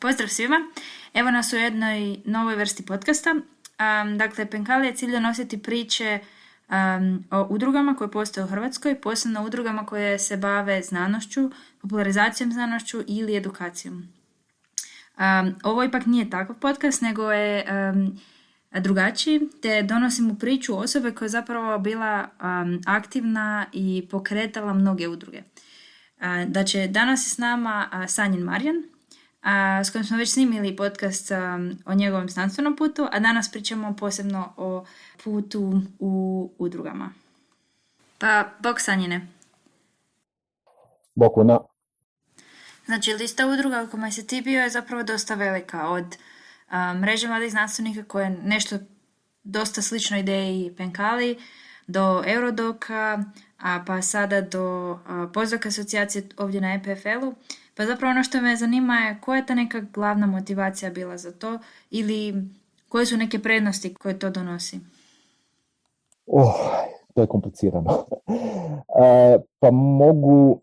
Pozdrav svima! Evo nas u jednoj novoj vrsti podcasta. dakle, Penkali je cilj donositi priče o udrugama koje postoje u Hrvatskoj, posebno udrugama koje se bave znanošću, popularizacijom znanošću ili edukacijom. ovo ipak nije takav podcast, nego je drugačiji, te donosim u priču osobe koja je zapravo bila aktivna i pokretala mnoge udruge. Da će danas s nama Sanjin Marjan, a, s kojim smo već snimili podcast o njegovom znanstvenom putu, a danas pričamo posebno o putu u udrugama. Pa, bok Sanjine. Bok. Znači, lista udruga u kojoj se ti bio je zapravo dosta velika. Od mreže mladih znanstvenika koja je nešto dosta slično ideji Penkali, do Eurodoka, a pa sada do Pozdoka asocijacije ovdje na EPFL-u. Pa zapravo ono što me zanima je koja je ta neka glavna motivacija bila za to ili koje su neke prednosti koje to donosi? Oh, to je komplicirano. E, pa mogu,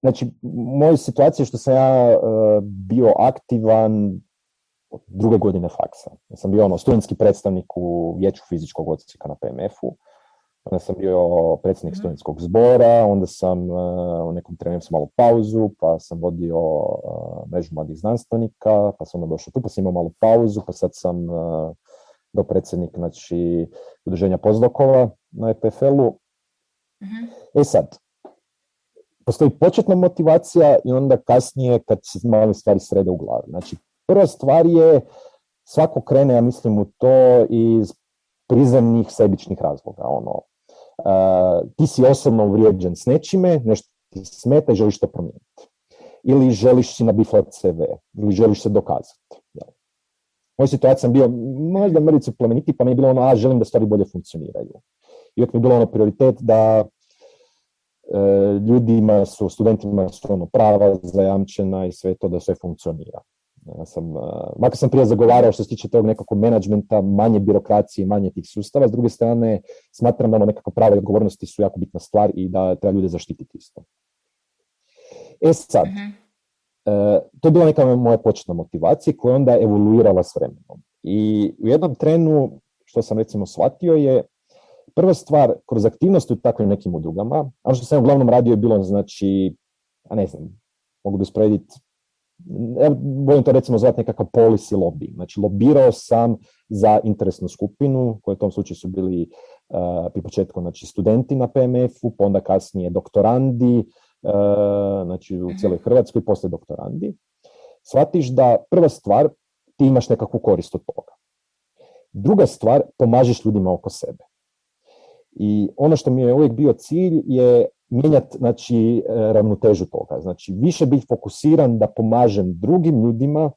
znači, moja situacija što sam ja e, bio aktivan druge godine faksa. Ja sam bio ono, studentski predstavnik u vijeću fizičkog odsjeka na PMF-u onda sam bio predsjednik mhm. studentskog zbora, onda sam uh, u nekom trenu sam malo pauzu, pa sam vodio uh, mrežu mladih znanstvenika, pa sam onda došao tu, pa sam imao malu pauzu, pa sad sam uh, do predsjednik znači, udruženja pozdokova na EPFL-u. mm E sad, postoji početna motivacija i onda kasnije kad se male stvari srede u glavi. Znači, prva stvar je, svako krene, ja mislim, u to iz prizemnih sebičnih razloga. Ono, ti si osobno uvrijeđen s nečime, nešto ti smeta i želiš to promijeniti. Ili želiš si nabiflat CV, ili želiš se dokazati. U mojoj situaciji sam bio možda mrvicu plemeniti, pa mi je bilo ono, a želim da stvari bolje funkcioniraju. I uvijek mi je bilo ono prioritet da e, ljudima su, studentima su ono prava zajamčena i sve to da sve funkcionira. Ja sam, makar sam prije zagovarao što se tiče tog nekakvog menadžmenta, manje birokracije, manje tih sustava, s druge strane smatram da ono nekakva prava i odgovornosti su jako bitna stvar i da treba ljude zaštititi isto. E sad, e, to je bila neka moja početna motivacija koja je onda evoluirala s vremenom. I u jednom trenu, što sam recimo shvatio je, prva stvar, kroz aktivnosti u takvim nekim udrugama, ono što sam uglavnom radio je bilo, znači, a ne znam, mogu bi usporediti ja volim to recimo zvati nekakav policy lobby. Znači, lobirao sam za interesnu skupinu, koje u tom slučaju su bili uh, pri početku znači, studenti na PMF-u, pa onda kasnije doktorandi, uh, znači u cijeloj mhm. Hrvatskoj, poslije doktorandi. Shvatiš da prva stvar, ti imaš nekakvu korist od toga. Druga stvar, pomažeš ljudima oko sebe. I ono što mi je uvijek bio cilj je mijenjati znači, e, ravnotežu toga. Znači, više biti fokusiran da pomažem drugim ljudima,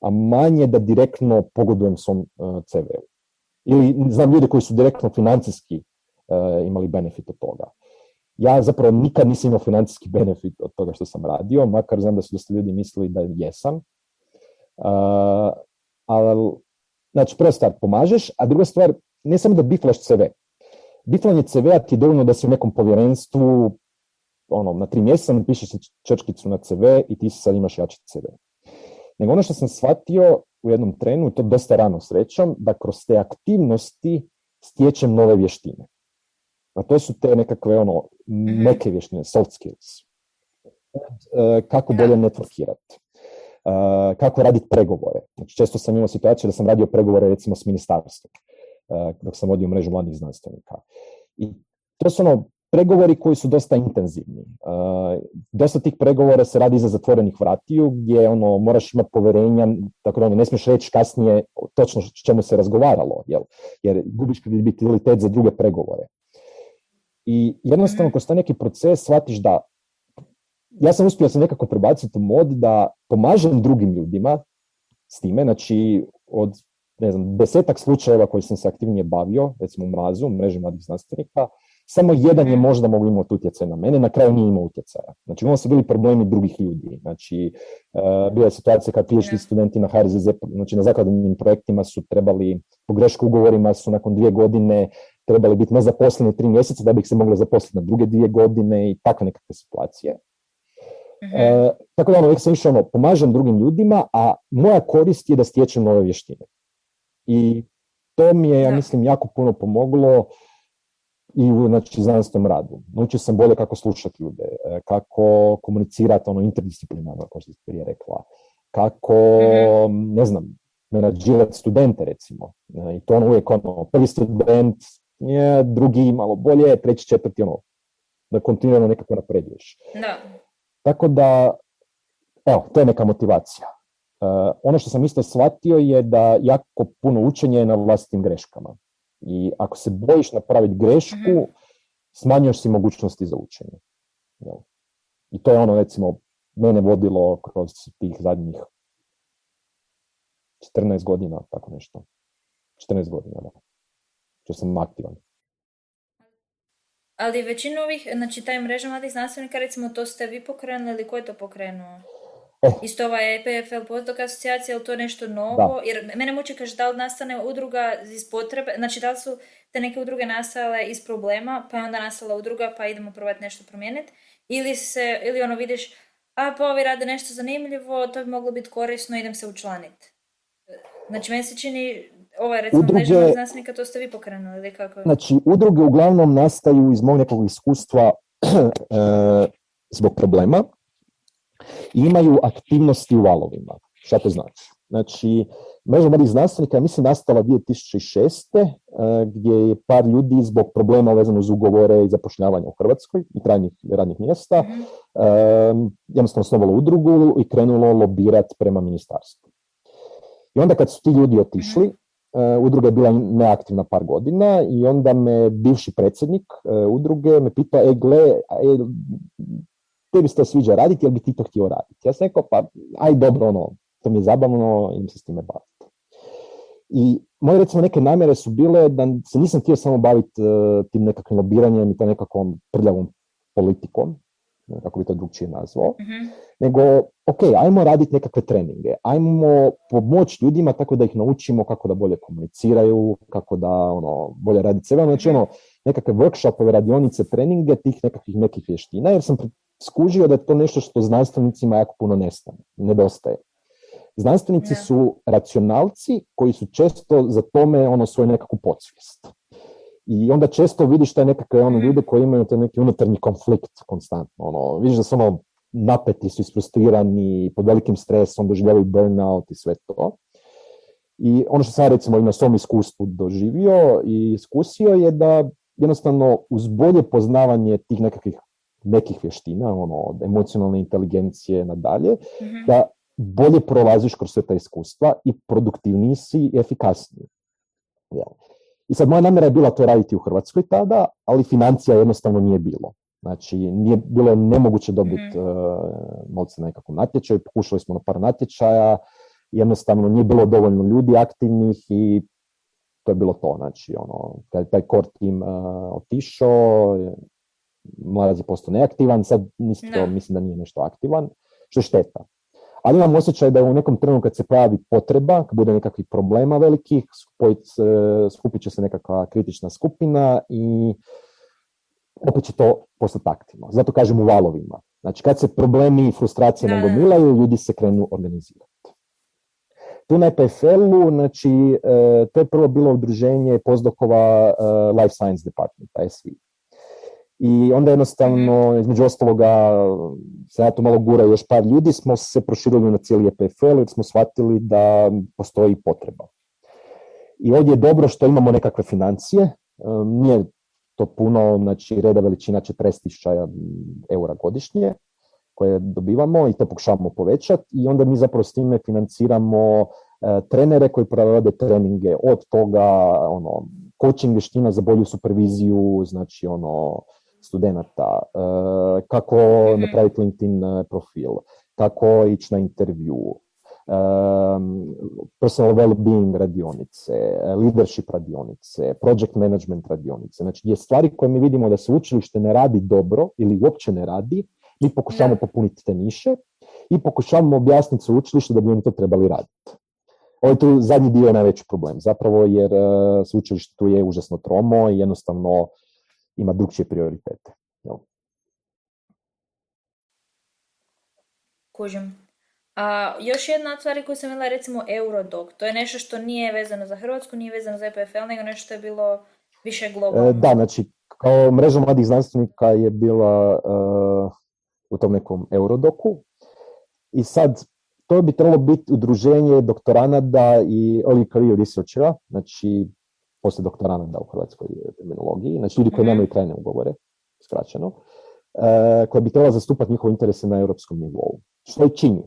a manje da direktno pogodujem svom uh, CV-u. Ili znam ljude koji su direktno financijski uh, imali benefit od toga. Ja zapravo nikad nisam imao financijski benefit od toga što sam radio, makar znam da su dosta ljudi mislili da jesam. Uh, ali, znači, prva stvar, pomažeš, a druga stvar, ne samo da biflaš CV, Biflanje CV-a ti je dovoljno da si u nekom povjerenstvu ono, na tri mjeseca napišeš črčkicu na CV i ti sad imaš jači CV. Nego ono što sam shvatio u jednom trenu, i to dosta rano srećom, da kroz te aktivnosti stječem nove vještine. A to su te nekakve ono, mhm. neke vještine, soft skills. E, kako bolje networkirati. E, kako raditi pregovore. Znači, često sam imao situaciju da sam radio pregovore recimo s ministarstvom dok sam vodio mrežu mladih znanstvenika. I to su ono pregovori koji su dosta intenzivni. E, dosta tih pregovora se radi iza zatvorenih vratiju, gdje ono, moraš imati poverenja, tako da ono, ne smiješ reći kasnije točno s čemu se razgovaralo, jel? jer gubiš kredibilitet za druge pregovore. I jednostavno, kroz taj neki proces shvatiš da ja sam uspio se nekako prebaciti u mod da pomažem drugim ljudima s time, znači od ne znam, desetak slučajeva koji sam se aktivnije bavio, recimo u mrazu, u mreži mladih znanstvenika, samo jedan je možda mogu imati utjecaj na mene, na kraju nije imao utjecaja. Znači, imamo su bili problemi drugih ljudi. Znači, uh, bila je situacija kad PhD studenti na HRZZ, znači na zakladnim projektima su trebali, po grešku ugovorima su nakon dvije godine trebali biti nezaposleni tri mjeseca da bi ih se moglo zaposliti na druge dvije godine i takve nekakve situacije. Uh, tako da ono, uvijek sam išao ono, pomažem drugim ljudima, a moja korist je da stječem nove vještine. I to mi je, ja mislim, jako puno pomoglo i u znači, znanstvenom radu. Naučio sam bolje kako slušati ljude, e, kako komunicirati ono interdisciplinarno, kao što ste prije rekla, kako, mhm. ne znam, menadžirati studente recimo. E, I to ono uvijek ono, prvi student je, drugi malo bolje, treći, četvrti ono, da kontinuirano nekako napreduješ. Da. Tako da, evo, to je neka motivacija. Uh, ono što sam isto shvatio je da jako puno učenja je na vlastitim greškama. I ako se bojiš napraviti grešku, mm smanjuješ si mogućnosti za učenje. I to je ono, recimo, mene vodilo kroz tih zadnjih 14 godina, tako nešto. 14 godina, da. Što sam aktivan. Ali većinu ovih, znači taj mreža mladih znanstvenika, recimo to ste vi pokrenuli ili ko je to pokrenuo? Eh. Isto ova EPFL postdok asocijacija, ili to nešto novo? Jer mene muči kaže da li nastane udruga iz potrebe, znači da li su te neke udruge nastale iz problema, pa je onda nastala udruga, pa idemo probati nešto promijeniti, ili se, ili ono vidiš, a pa ovi rade nešto zanimljivo, to bi moglo biti korisno, idem se učlaniti. Znači, meni se čini, ovo je recimo udruge, znanstvenika, to ste vi pokrenuli, ili kako? Znači, udruge uglavnom nastaju iz mog nekog iskustva e, zbog problema, imaju aktivnosti u valovima. Šta to znači? Znači, mreža mladih znanstvenika je mislim nastala 2006. Eh, gdje je par ljudi zbog problema vezano uz ugovore i zapošljavanja u Hrvatskoj i trajnih radnih mjesta mm jednostavno osnovalo udrugu i krenulo lobirati prema ministarstvu. I onda kad su ti ljudi otišli, uh, udruga je bila neaktivna par godina i onda me bivši predsjednik udruge me pitao, e gle, e, tebi se to sviđa raditi, jel bi ti to htio raditi? Ja sam rekao, pa aj dobro, ono, to mi je zabavno, idem se s time baviti. I moje recimo neke namjere su bile da se nisam htio samo baviti uh, tim nekakvim lobiranjem i to nekakvom prljavom politikom, kako bi to drugčije nazvao, mm nego, ok, ajmo raditi nekakve treninge, ajmo pomoći ljudima tako da ih naučimo kako da bolje komuniciraju, kako da ono, bolje raditi sebe, znači ono, nekakve workshopove, radionice, treninge tih nekakvih nekih vještina, jer sam skužio da je to nešto što znanstvenicima jako puno nestane, nedostaje. Znanstvenici su racionalci koji su često za tome ono svoju nekakvu podsvijest. I onda često vidiš te nekakve ono, mhm. ljude koji imaju te neki unutarnji konflikt konstantno. Ono, vidiš da su ono napeti, su isfrustrirani, pod velikim stresom, doživljavaju burnout i sve to. I ono što sam recimo i na svom iskustvu doživio i iskusio je da jednostavno uz bolje poznavanje tih nekakvih nekih vještina, ono, od emocionalne inteligencije nadalje, mm da bolje prolaziš kroz sve ta iskustva i produktivniji si i efikasniji. I sad moja namjera je bila to raditi u Hrvatskoj tada, ali financija jednostavno nije bilo. Znači, nije bilo nemoguće dobiti mm novce na nekakvom natječaju, pokušali smo na par natječaja, jednostavno nije bilo dovoljno ljudi aktivnih i to je bilo to. Znači, ono, kad je taj core team uh, otišao, mladac je postao neaktivan, sad mislim, to, mislim da nije nešto aktivan, što je šteta. Ali imam osjećaj da u nekom trenutku kad se pojavi potreba, kad bude nekakvih problema velikih, skupit će se nekakva kritična skupina i opet će to postati aktivno. Zato kažem u valovima. Znači kad se problemi i frustracije nagomilaju, ljudi se krenu organizirati. Tu na EPFL-u, znači, e, to je prvo bilo udruženje pozdokova e, Life Science Department, SV. I onda jednostavno, mhm. između ostaloga, se na to malo gura još par ljudi, smo se proširili na cijeli EPFL jer smo shvatili da postoji potreba. I ovdje je dobro što imamo nekakve financije, nije to puno, znači reda veličina 40.000 eura godišnje koje dobivamo i to pokušavamo povećati i onda mi zapravo s time financiramo e, trenere koji provode treninge od toga ono coaching vještina za bolju superviziju, znači ono studenata, e, kako mhm. napraviti LinkedIn e, profil, kako ići na intervju, personal well-being radionice, leadership radionice, project management radionice. Znači, je stvari koje mi vidimo da se učilište ne radi dobro ili uopće ne radi, mi pokušavamo popuniti te niše i pokušavamo objasniti učilište da bi oni to trebali raditi. Ovo je tu zadnji dio je najveći problem, zapravo jer sveučilište tu je užasno tromo i jednostavno ima drugčije prioritete. Jel? Kužim. A još jedna od stvari koju sam imala recimo Eurodoc. To je nešto što nije vezano za Hrvatsku, nije vezano za EPFL, nego nešto što je bilo više e, globalno. da, znači kao mreža mladih znanstvenika je bila uh, u tom nekom Eurodoku. I sad, to bi trebalo biti udruženje doktoranada i early career researchera, znači poslije doktoranada u hrvatskoj terminologiji, znači ljudi koji mhm. nemaju trajne ugovore, skraćeno, uh, koja bi trebala zastupati njihove interese na europskom nivou. Što je čini.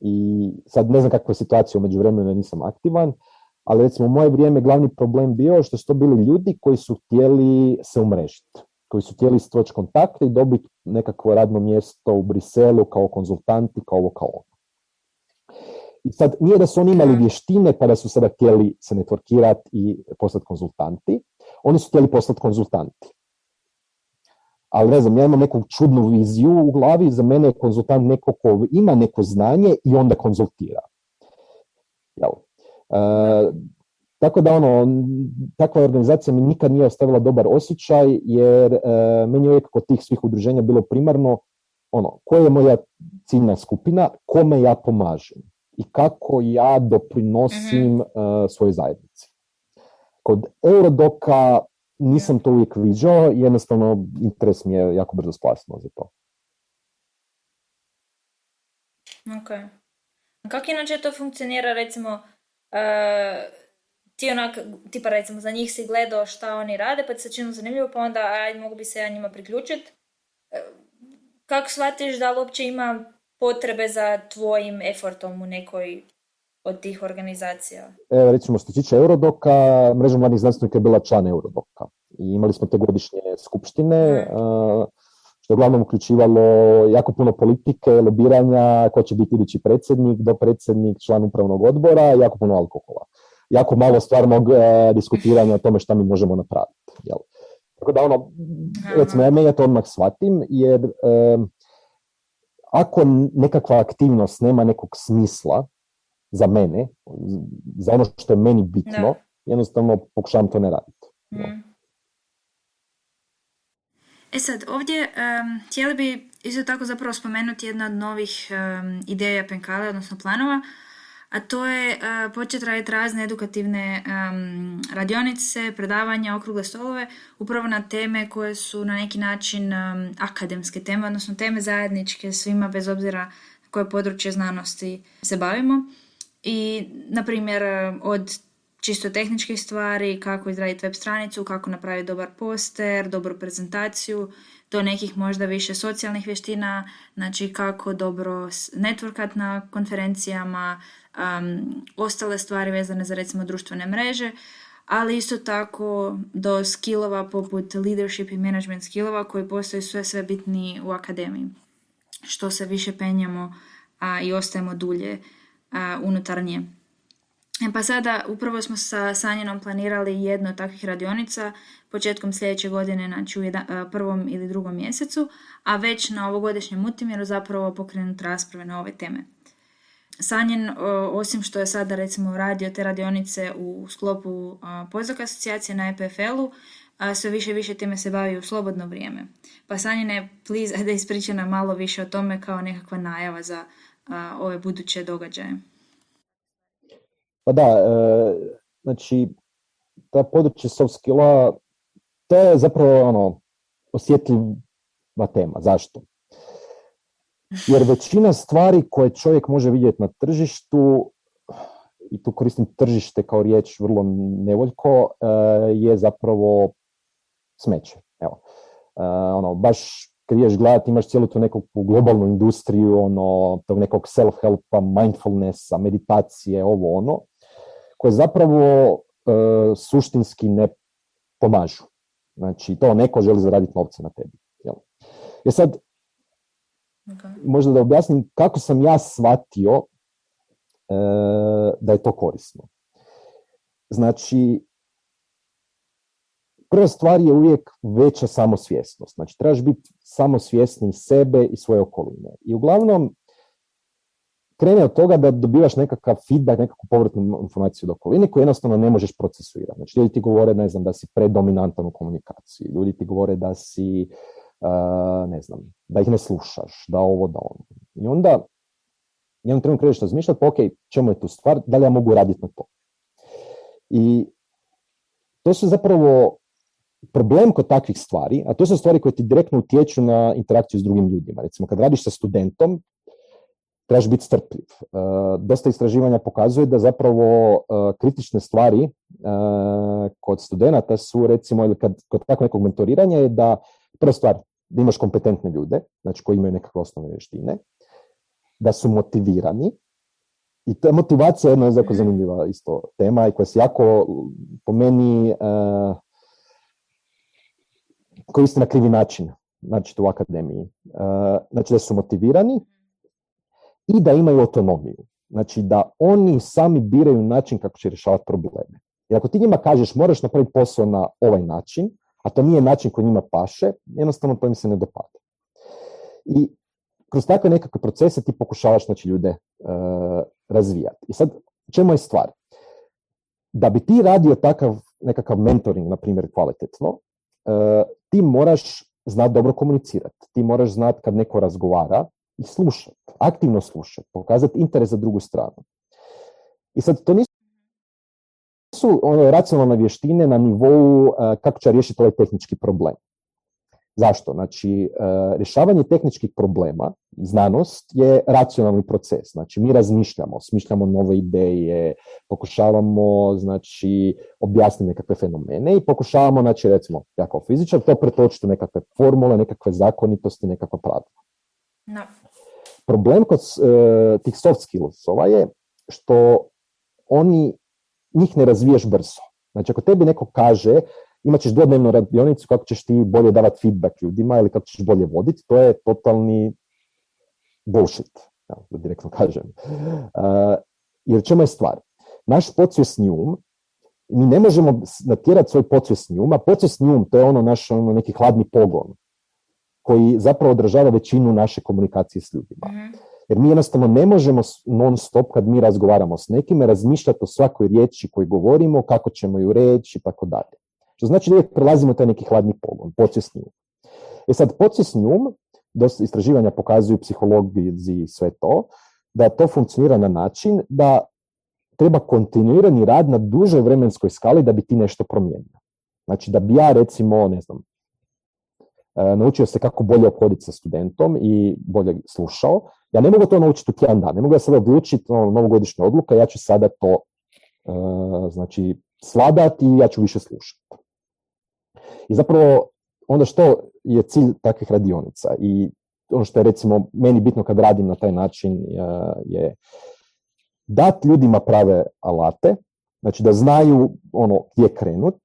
I sad ne znam kakva je situacija umeđu vremena, nisam aktivan, ali recimo u moje vrijeme glavni problem bio što su to bili ljudi koji su htjeli se umrežiti, koji su htjeli stvoći kontakte i dobiti nekakvo radno mjesto u Briselu kao konzultanti, kao ovo kao ono. I sad nije da su oni imali vještine pa da su sada htjeli se networkirati i postati konzultanti, oni su htjeli postati konzultanti ali ne znam, ja imam neku čudnu viziju u glavi, za mene je konzultant neko ko ima neko znanje i onda konzultira. Jel? E, tako da ono, takva organizacija mi nikad nije ostavila dobar osjećaj, jer e, meni je uvijek kod tih svih udruženja bilo primarno ono, koja je moja ciljna skupina, kome ja pomažem i kako ja doprinosim mm svojoj zajednici. Kod Eurodoka nisam to uvijek viđao, jednostavno interes mi je jako brzo splasno za to. Ok. Kako inače to funkcionira, recimo, uh, ti onak, tipa recimo za njih si gledao šta oni rade, pa ti se činu zanimljivo, pa onda aj, mogu bi se ja njima priključiti. Uh, kako shvatiš da li uopće ima potrebe za tvojim efortom u nekoj od tih organizacija? Evo, recimo, što se tiče Eurodoka, mreža mladih znanstvenika je bila član Eurodoka. I imali smo te godišnje skupštine, mm. što je uglavnom uključivalo jako puno politike, lobiranja, ko će biti idući predsjednik, predsjednik, član upravnog odbora, jako puno alkohola. Jako malo stvarnog e, diskutiranja o tome šta mi možemo napraviti. Jel? Tako da ono, recimo, ja, ja to odmah shvatim, jer e, ako nekakva aktivnost nema nekog smisla, za mene, za ono što je meni bitno, jednostavno pokušavam to ne raditi. Mm. E sad, ovdje um, htjeli bi isto tako zapravo spomenuti jedna od novih um, ideja Penkale, odnosno planova, a to je uh, početi raditi razne edukativne um, radionice, predavanja, okrugle stolove, upravo na teme koje su na neki način akademske teme, odnosno teme zajedničke svima bez obzira koje područje znanosti se bavimo. I na primjer od čisto tehničkih stvari, kako izraditi web stranicu, kako napraviti dobar poster, dobru prezentaciju, do nekih možda više socijalnih vještina, znači kako dobro networkat na konferencijama, um, ostale stvari vezane za recimo društvene mreže, ali isto tako do skillova poput leadership i management skillova koji postaju sve sve bitniji u akademiji. Što se više penjamo a, i ostajemo dulje a, unutar nje. E pa sada upravo smo sa Sanjenom planirali jednu od takvih radionica početkom sljedeće godine, znači u prvom ili drugom mjesecu, a već na ovogodišnjem utimjeru zapravo pokrenut rasprave na ove teme. Sanjen, osim što je sada recimo radio te radionice u sklopu Pozok asocijacije na EPFL-u, sve više i više time se bavi u slobodno vrijeme. Pa Sanjine, please, da ispriča nam malo više o tome kao nekakva najava za ove buduće događaje? Pa da, e, znači, ta područje soft skilla, to je zapravo ono, osjetljiva tema. Zašto? Jer većina stvari koje čovjek može vidjeti na tržištu, i tu koristim tržište kao riječ vrlo nevoljko, e, je zapravo smeće. Evo. E, ono, baš kad ideš gledati, imaš cijelu tu neku globalnu industriju, ono, tog nekog self-helpa, mindfulnessa, meditacije, ovo ono, koje zapravo e, suštinski ne pomažu. Znači, to neko želi zaraditi novce na tebi. Jel? Jer sad, možda da objasnim kako sam ja shvatio da je to korisno. Znači, prva stvar je uvijek veća samosvjesnost. Znači, trebaš biti samosvjesni sebe i svoje okoline. I uglavnom, krene od toga da dobivaš nekakav feedback, nekakvu povratnu informaciju od okoline koju jednostavno ne možeš procesuirati. Znači, ljudi ti govore, ne znam, da si predominantan u komunikaciji. Ljudi ti govore da si, ne znam, da ih ne slušaš, da ovo, da ono. I onda, jednom trenutku kreneš razmišljati, pa ok, čemu je tu stvar, da li ja mogu raditi na to? I to su zapravo problem kod takvih stvari, a to su stvari koje ti direktno utječu na interakciju s drugim ljudima. Recimo, kad radiš sa studentom, trebaš biti strpljiv. Dosta istraživanja pokazuje da zapravo kritične stvari kod studenata su, recimo, ili kad, kod takvog nekog mentoriranja je da, prva stvar, da imaš kompetentne ljude, znači koji imaju nekakve osnovne vještine, da su motivirani, i ta motivacija je jedna jako zanimljiva isto tema i koja se jako po meni koristi na krivi način, znači u akademiji. Uh, znači da su motivirani i da imaju autonomiju. Znači da oni sami biraju način kako će rješavati probleme. I ako ti njima kažeš moraš napraviti posao na ovaj način, a to nije način koji njima paše, jednostavno to im se ne dopada. I kroz takve nekakve procese ti pokušavaš znači, ljude uh, razvijati. I sad, čemu je stvar? Da bi ti radio takav nekakav mentoring, na primjer, kvalitetno, E, ti moraš znati dobro komunicirati. Ti moraš znati kad neko razgovara i slušati, aktivno slušati, pokazati interes za drugu stranu. I sad to nisu one racionalne vještine na nivou e, kako će riješiti ovaj tehnički problem. Zašto? Znači, e, rješavanje tehničkih problema, znanost, je racionalni proces. Znači, mi razmišljamo, smišljamo nove ideje, pokušavamo, znači, objasniti nekakve fenomene i pokušavamo, znači, recimo, ja kao fizičar, to pretočiti u nekakve formule, nekakve zakonitosti, nekakva pravila. No. Problem kod e, tih soft skillsova je što oni, njih ne razviješ brzo. Znači, ako tebi neko kaže imat ćeš dvodnevnu radionicu kako ćeš ti bolje davati feedback ljudima ili kako ćeš bolje voditi, to je totalni bullshit, da direktno kažem. Uh, jer čemu je stvar? Naš podsvjesni um, mi ne možemo natjerati svoj podsvjesni um, a podsvjesni um to je ono naš ono, neki hladni pogon koji zapravo održava većinu naše komunikacije s ljudima. Mhm. Jer mi jednostavno ne možemo non stop kad mi razgovaramo s nekime razmišljati o svakoj riječi koju govorimo, kako ćemo ju reći i tako dalje. Što znači da uvijek prelazimo taj neki hladni pogon, podsvjesni um. E sad, podsvjesni um, dosta istraživanja pokazuju psihologiji i sve to, da to funkcionira na način da treba kontinuirani rad na dužoj vremenskoj skali da bi ti nešto promijenio. Znači da bi ja recimo, ne znam, naučio se kako bolje obhoditi sa studentom i bolje slušao. Ja ne mogu to naučiti u tjedan dan, ne mogu ja sada odlučiti ono, novogodišnja odluka, ja ću sada to uh, znači, sladati i ja ću više slušati. I zapravo onda što je cilj takvih radionica i ono što je recimo meni bitno kad radim na taj način e, je dati ljudima prave alate, znači da znaju ono gdje krenut,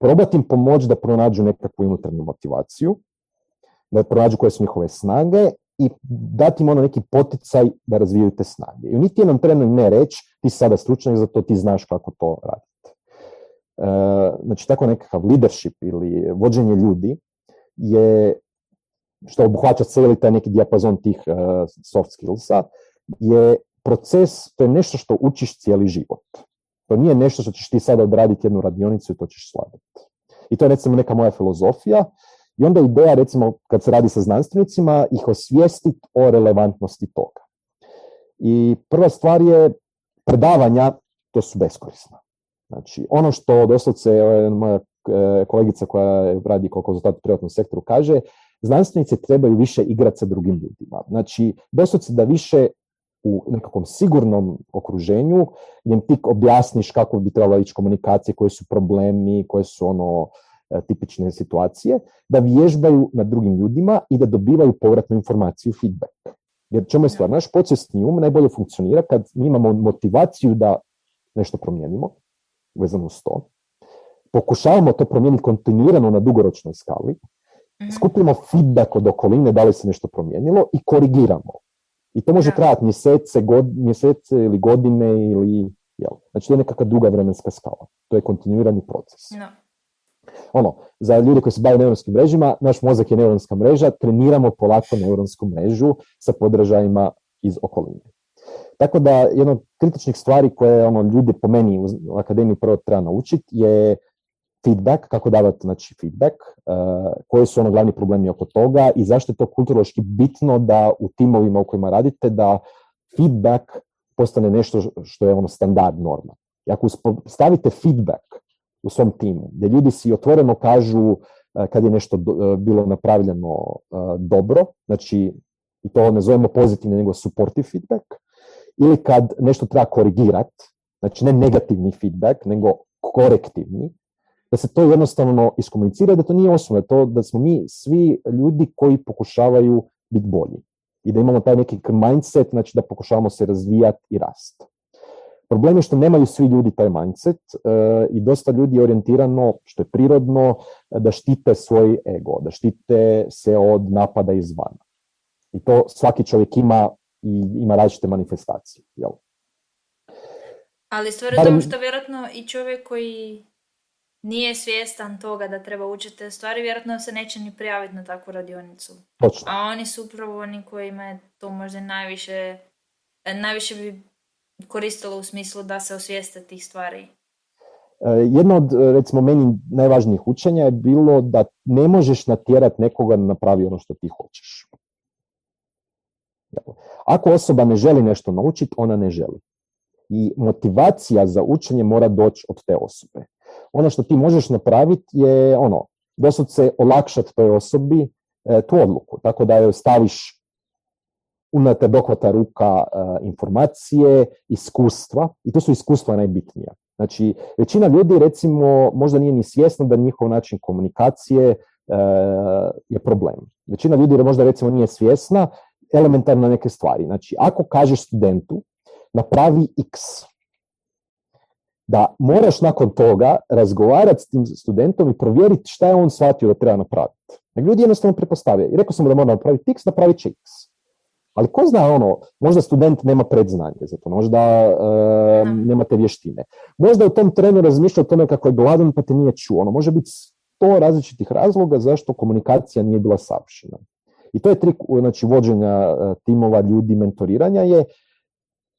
probati im pomoći da pronađu nekakvu unutarnju motivaciju, da pronađu koje su njihove snage i dati im ono neki poticaj da razvijaju te snage. I niti jednom trenu ne reći ti sada stručnjak za to, ti znaš kako to raditi. E, znači tako nekakav leadership ili vođenje ljudi je što obuhvaća cijeli taj neki dijapazon tih uh, soft skillsa, je proces, to je nešto što učiš cijeli život. To nije nešto što ćeš ti sada odraditi jednu radionicu i to ćeš sladiti. I to je recimo neka moja filozofija. I onda ideja, recimo, kad se radi sa znanstvenicima, ih osvijestiti o relevantnosti toga. I prva stvar je predavanja, to su beskorisna. Znači, ono što doslovce moja e, kolegica koja radi kao konzultant u privatnom sektoru kaže, znanstvenici trebaju više igrati sa drugim ljudima. Znači, doslovce da više u nekakvom sigurnom okruženju gdje ti objasniš kako bi trebala ići komunikacije, koji su problemi, koje su ono e, tipične situacije, da vježbaju na drugim ljudima i da dobivaju povratnu informaciju, feedback. Jer čemu je stvar? Naš podsvjesni um najbolje funkcionira kad mi imamo motivaciju da nešto promijenimo, vezano uz to. Pokušavamo to promijeniti kontinuirano na dugoročnoj skali, mhm. skupimo feedback od okoline da li se nešto promijenilo i korigiramo. I to može trajati mjesece, mjesece ili godine ili jel? Znači to je nekakva druga vremenska skala. To je kontinuirani proces. No. Ono, za ljude koji se bave neuronskim mrežima, naš mozak je neuronska mreža, treniramo polako neuronsku mrežu sa podražajima iz okoline. Tako da jedna od kritičnih stvari koje ono, ljudi po meni u akademiji prvo treba naučiti je feedback, kako davati znači, feedback, uh, koji su ono glavni problemi oko toga i zašto je to kulturološki bitno da u timovima u kojima radite da feedback postane nešto što je ono standard norma. I ako stavite feedback u svom timu, gdje ljudi si otvoreno kažu uh, kad je nešto uh, bilo napravljeno dobro, znači i to ne zovemo pozitivni nego supportive feedback, ili kad nešto treba korigirati, znači ne negativni feedback, nego korektivni, da se to jednostavno iskomunicira, da to nije osobno, to da smo mi svi ljudi koji pokušavaju biti bolji i da imamo taj neki mindset, znači da pokušavamo se razvijati i rast. Problem je što nemaju svi ljudi taj mindset uh, i dosta ljudi je orijentirano, što je prirodno, da štite svoj ego, da štite se od napada izvana. I to svaki čovjek ima i ima različite manifestacije. Jel? Ali stvar je Barem... što vjerojatno i čovjek koji nije svjestan toga da treba učiti te stvari, vjerojatno se neće ni prijaviti na takvu radionicu. Točno. A oni su upravo oni kojima je to možda najviše, najviše bi koristilo u smislu da se osvijeste tih stvari. E, jedno od, recimo, meni najvažnijih učenja je bilo da ne možeš natjerati nekoga da napravi ono što ti hoćeš. Ako osoba ne želi nešto naučiti, ona ne želi. I motivacija za učenje mora doći od te osobe. Ono što ti možeš napraviti je ono, doslovce olakšati toj osobi e, tu odluku, tako da joj staviš unate dohvata ruka e, informacije, iskustva, i to su iskustva najbitnija. Znači, većina ljudi recimo možda nije ni svjesna da njihov način komunikacije e, je problem. Većina ljudi možda recimo nije svjesna elementarno neke stvari. Znači, ako kažeš studentu napravi x, da moraš nakon toga razgovarati s tim studentom i provjeriti šta je on shvatio da treba napraviti. ljudi jednostavno prepostavljaju. I rekao sam mu da mora napraviti x, napravit će x. Ali ko zna ono, možda student nema predznanje za to, možda e, nema te vještine. Možda u tom trenu razmišlja o tome kako je gladan pa te nije čuo. Ono, može biti sto različitih razloga zašto komunikacija nije bila savršena. I to je trik znači, vođenja e, timova, ljudi, mentoriranja je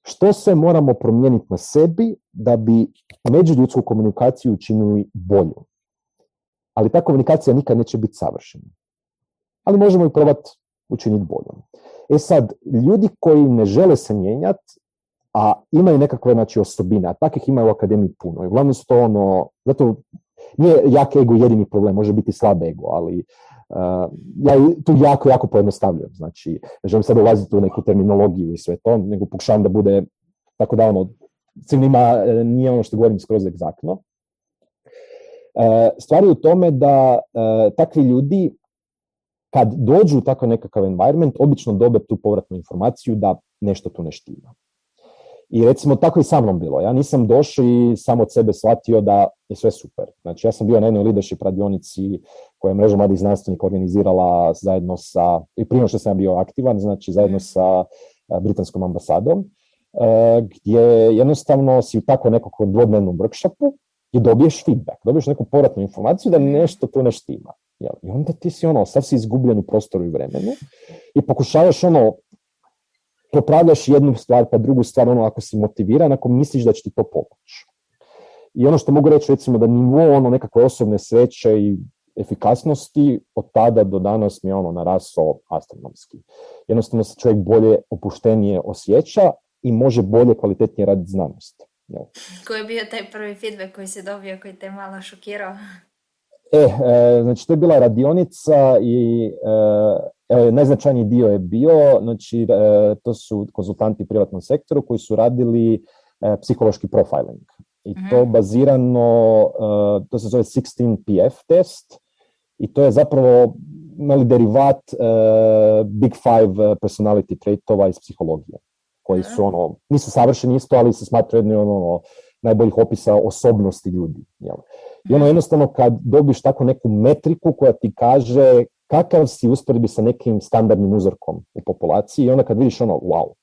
što sve moramo promijeniti na sebi da bi međuljudsku komunikaciju učinili bolju. Ali ta komunikacija nikad neće biti savršena. Ali možemo i probati učiniti boljom. E sad, ljudi koji ne žele se mijenjati, a imaju nekakve znači, osobine, a takvih ima u akademiji puno. I uglavnom su ono, zato nije jak ego jedini problem, može biti slab ego, ali ja tu jako, jako pojednostavljujem. Znači, ne želim sad ulaziti u neku terminologiju i sve to, nego pokušavam da bude tako da ono, ima, e, nije ono što govorim skroz egzaktno. E, stvar u tome da e, takvi ljudi kad dođu u takav nekakav environment, obično dobe tu povratnu informaciju da nešto tu ne štima. I recimo tako i sa mnom bilo. Ja nisam došao i sam od sebe shvatio da je sve super. Znači ja sam bio na jednoj leadership radionici koja je mreža mladih znanstvenika organizirala zajedno sa, i prije što sam bio aktivan, znači zajedno sa britanskom ambasadom, gdje jednostavno si u tako nekakvom dvodnevnom workshopu i dobiješ feedback, dobiješ neku povratnu informaciju da nešto tu ne štima. I onda ti si ono, sav si izgubljen u prostoru i vremenu i pokušavaš ono popravljaš jednu stvar pa drugu stvar, ono ako si motiviran, ako misliš da će ti to pomoći. I ono što mogu reći recimo da nivo ono nekakve osobne sreće i efikasnosti od tada do danas mi je ono narasao astronomski. Jednostavno se čovjek bolje opuštenije osjeća i može bolje kvalitetnije raditi znanost. Jel? Koji je bio taj prvi feedback koji se dobio, koji te malo šokirao? E, e, znači to je bila radionica i e, najznačajniji dio je bio, znači e, to su konzultanti u privatnom sektoru koji su radili e, psihološki profiling. I to mhm. bazirano, e, to se zove 16 PF test i to je zapravo mali derivat Big Five personality traitova iz psihologije koji su ono, nisu savršeni isto, ali se smatraju jedni ono, ono, najboljih opisa osobnosti ljudi. Jel? I ono jednostavno kad dobiš tako neku metriku koja ti kaže kakav si usporedbi sa nekim standardnim uzorkom u populaciji i onda kad vidiš ono, wow,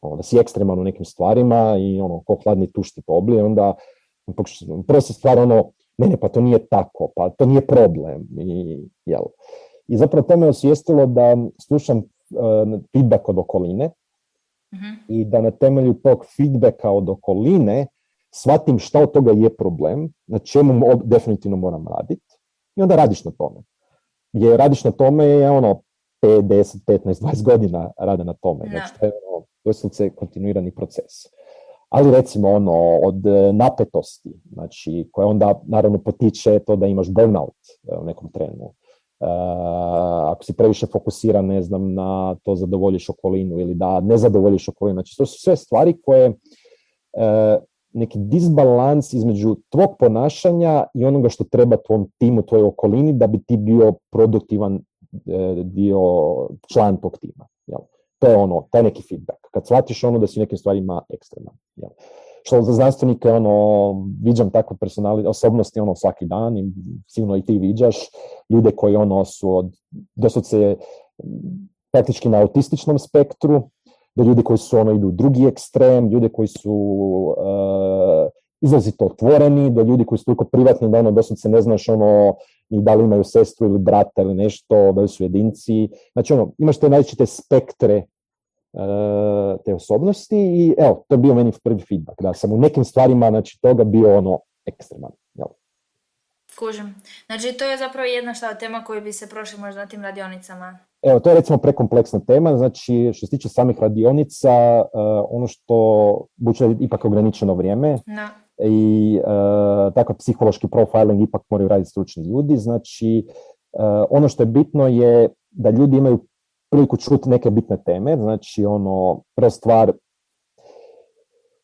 ono, da si ekstreman u nekim stvarima i ono, ko hladni tušti poblije, onda prvo se stvar ono, ne, ne, pa to nije tako, pa to nije problem. I, jel. I zapravo to me osvijestilo da slušam uh, feedback od okoline Mhm. i da na temelju tog feedbacka od okoline shvatim šta od toga je problem, na čemu definitivno moram raditi i onda radiš na tome. Jer radiš na tome je ono 5, 10, 15, 20 godina rada na tome. Znači, to je ono, doslovce kontinuirani proces. Ali recimo ono od e, napetosti, znači koja onda naravno potiče to da imaš burnout e, u nekom trenu. E, ako si previše fokusiran, ne znam, na to zadovoljiš okolinu ili da ne zadovoljiš okolinu. Znači, to su sve stvari koje e, neki disbalans između tvog ponašanja i onoga što treba tvom timu, tvojoj okolini da bi ti bio produktivan e, dio, član tog tima. Jel? To je ono, taj neki feedback. Kad shvatiš ono da si u nekim stvarima ekstreman. Jel? Što za znanstvenike, ono, viđam takve personali, osobnosti ono svaki dan i sigurno i ti viđaš ljude koji ono su od, m, praktički na autističnom spektru, do ljudi koji su ono idu u drugi ekstrem, ljude koji su uh, izrazito otvoreni, do ljudi koji su toliko privatni da ono doslovce ne znaš ono ni da li imaju sestru ili brata ili nešto, da li su jedinci. Znači ono, imaš te različite spektre te osobnosti i evo, to je bio meni prvi feedback, da sam u nekim stvarima znači toga bio ono ekstreman. Jel? Kužim. Znači, to je zapravo jedna šta tema koju bi se prošli možda na tim radionicama. Evo, to je recimo prekompleksna tema, znači što se tiče samih radionica, uh, ono što budući da je ipak ograničeno vrijeme Da. i uh, takav psihološki profiling ipak moraju raditi stručni ljudi, znači uh, ono što je bitno je da ljudi imaju priliku čuti neke bitne teme, znači ono, prva stvar,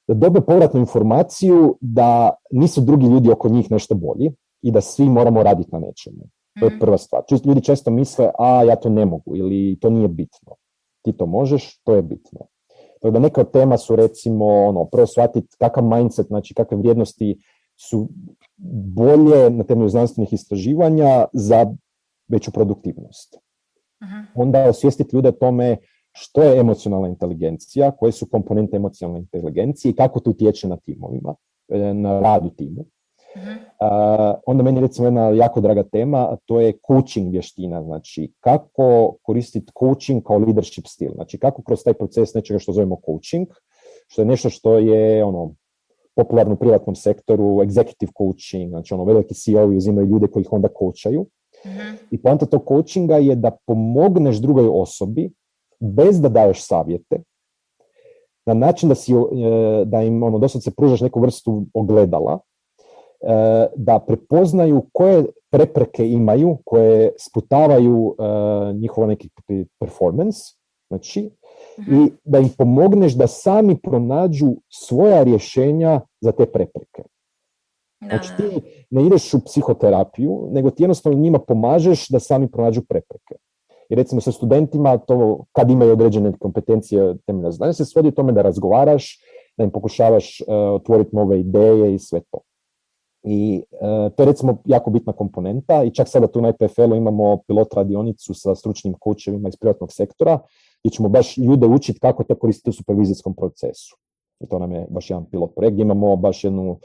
da dobe povratnu informaciju da nisu drugi ljudi oko njih nešto bolji i da svi moramo raditi na nečemu. To je Mhm. prva stvar. Ljudi često misle, a ja to ne mogu ili to nije bitno. Ti to možeš, to je bitno. Tako da neka od tema su recimo, ono, prvo shvatiti kakav mindset, znači kakve vrijednosti su bolje na temelju znanstvenih istraživanja za veću produktivnost. Mhm. Onda osvijestiti ljude o tome što je emocionalna inteligencija, koje su komponente emocionalne inteligencije i kako to utječe na timovima, e, na rad u timu. Mhm. Uh, onda meni recimo jedna jako draga tema, a to je coaching vještina, znači kako koristiti coaching kao leadership stil, znači kako kroz taj proces nečega što zovemo coaching, što je nešto što je ono popularno u privatnom sektoru, executive coaching, znači ono veliki CEO-i uzimaju ljude koji ih onda kočaju Mhm. i poanta tog coachinga je da pomogneš drugoj osobi bez da daješ savjete, na način da, si, e, da im ono, doslovce pružaš neku vrstu ogledala, e, da prepoznaju koje prepreke imaju, koje sputavaju e, njihova neki performance, znači, Mhm. i da im pomogneš da sami pronađu svoja rješenja za te prepreke. Da, Znači ti ne ideš u psihoterapiju, nego ti jednostavno njima pomažeš da sami pronađu prepreke. I recimo sa studentima, to kad imaju određene kompetencije temeljna znanja, se svodi tome da razgovaraš, da im pokušavaš uh, otvoriti nove ideje i sve to. I uh, to je recimo jako bitna komponenta i čak sada tu na IPFL-u imamo pilot radionicu sa stručnim coachevima iz privatnog sektora gdje ćemo baš ljude učiti kako to koristiti u supervizijskom procesu. I to nam je baš jedan pilot projekt gdje imamo baš jednu uh,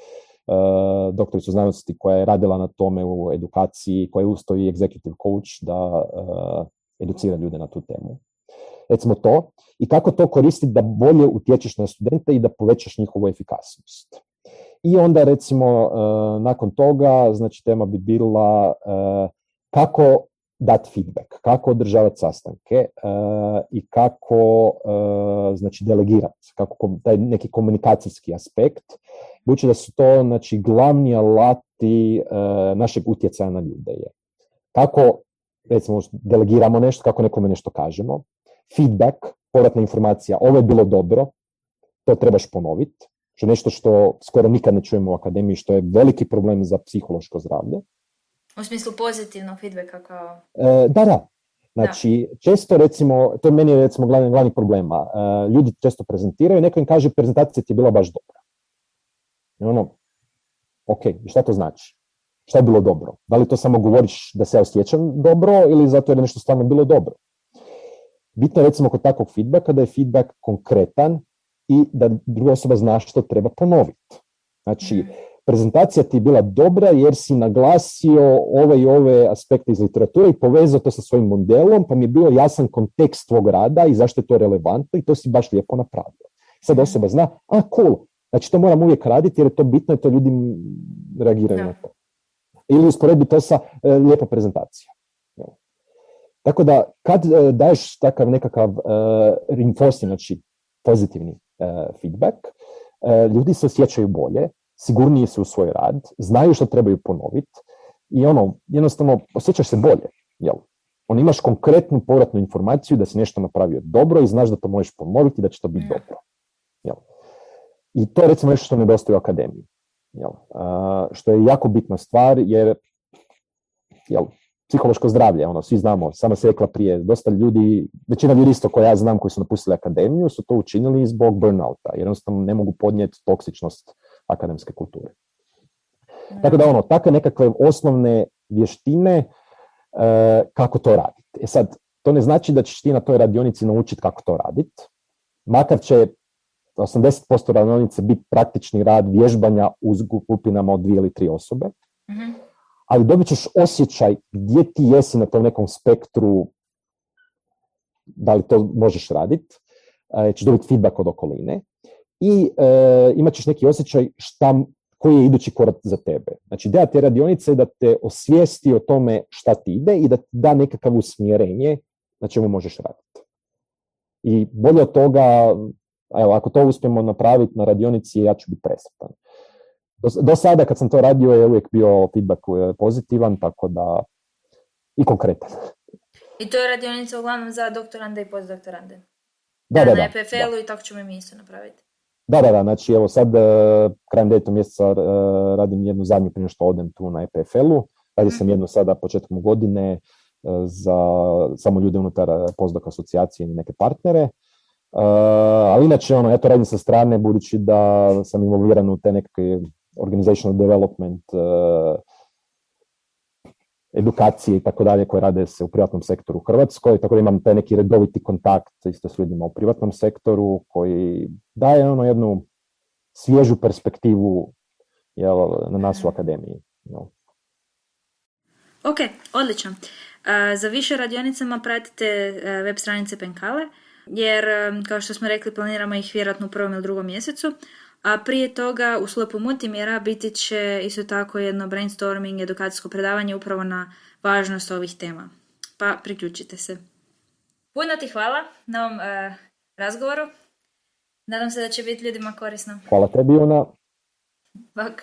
doktoricu znanosti koja je radila na tome u edukaciji, koja je executive coach da uh, educira ljude na tu temu. Recimo to. I kako to koristiti da bolje utječeš na studente i da povećaš njihovu efikasnost. I onda recimo uh, nakon toga, znači tema bi bila kako dati feedback, kako održavati sastanke i kako znači delegirati, kako kom- taj neki komunikacijski aspekt, budući da su to znači glavni alati uh, našeg utjecaja na ljude je. Kako recimo delegiramo nešto, kako nekome nešto kažemo, feedback, povratna informacija, ovo je bilo dobro, to trebaš ponoviti, što je nešto što skoro nikad ne čujemo u akademiji, što je veliki problem za psihološko zdravlje. U smislu pozitivnog feedbacka kao... E, da, da. Znači, često recimo, to je meni recimo glavni, glavni problema, e, ljudi često prezentiraju, neko im kaže prezentacija ti je bila baš dobra. I ono, ok, šta to znači? šta je bilo dobro. Da li to samo govoriš da se ja osjećam dobro ili zato jer je nešto stvarno bilo dobro. Bitno je recimo kod takvog feedbacka da je feedback konkretan i da druga osoba zna što treba ponoviti. Znači, mm. prezentacija ti je bila dobra jer si naglasio ove i ove aspekte iz literature i povezao to sa svojim modelom, pa mi je bio jasan kontekst tvog rada i zašto je to relevantno i to si baš lijepo napravio. Sad mm. osoba zna, a cool, znači to moram uvijek raditi jer je to bitno i to ljudi reagiraju na to. Ili usporedbi to sa e, lijepa prezentacija. Tako da kad e, daješ takav nekakav uh, reinforcing, znači pozitivni uh, feedback, uh, ljudi se osjećaju bolje, sigurnije su u svoj rad, znaju što trebaju ponoviti i ono, jednostavno osjećaš se bolje. Jel? On imaš konkretnu povratnu informaciju da si nešto napravio dobro i znaš da to možeš ponoviti i da će to biti dobro. I to je recimo nešto što nedostaje u akademiji. Jel? Uh, što je jako bitna stvar jer jel, psihološko zdravlje, ono, svi znamo, sama se rekla prije, dosta ljudi, većina ljudi isto koja ja znam koji su napustili akademiju su to učinili zbog burnouta, jer jednostavno ne mogu podnijeti toksičnost akademske kulture. Tako da ono, takve nekakve osnovne vještine e, kako to raditi. E sad, to ne znači da ćeš ti na toj radionici naučiti kako to raditi, makar će 80% radionice biti praktični rad vježbanja u skupinama od dvije ili tri osobe. mm ali dobit ćeš osjećaj gdje ti jesi na tom nekom spektru, da li to možeš raditi, e, ćeš dobiti feedback od okoline i e, imat ćeš neki osjećaj šta, koji je idući korak za tebe. Znači, ideja te radionice je da te osvijesti o tome šta ti ide i da ti da nekakav usmjerenje na čemu možeš raditi. I bolje od toga, evo, ako to uspijemo napraviti na radionici, ja ću biti presretan. Do, sada kad sam to radio je uvijek bio feedback pozitivan, tako da i konkretan. I to je radionica uglavnom za doktorande i postdoktorande? Da, da, da. Na EPFL-u i tako ćemo mi isto napraviti. Da, da, da, znači evo sad uh, krajem 9. mjeseca uh, radim jednu zadnju prije što odem tu na EPFL-u. Radio sam mhm. jednu sada početkom godine uh, za samo ljude unutar postdoc asocijacije i neke partnere. Uh, ali inače, ono, ja to radim sa strane, budući da sam involviran u te neke organizational development, uh, edukacije i tako dalje koje rade se u privatnom sektoru u Hrvatskoj, tako da imam taj neki redoviti kontakt isto s ljudima u privatnom sektoru koji daje ono jednu svježu perspektivu jel, na nas u akademiji. Jel. Ok, odlično. za više radionicama pratite e, web stranice Penkale, jer, kao što smo rekli, planiramo ih vjerojatno u prvom ili drugom mjesecu. A prije toga u sklopu multimjera biti će isto tako jedno brainstorming, edukacijsko predavanje upravo na važnost ovih tema. Pa priključite se. Puno ti hvala na ovom uh, razgovoru. Nadam se da će biti ljudima korisno. Hvala tebi, ona. Bok.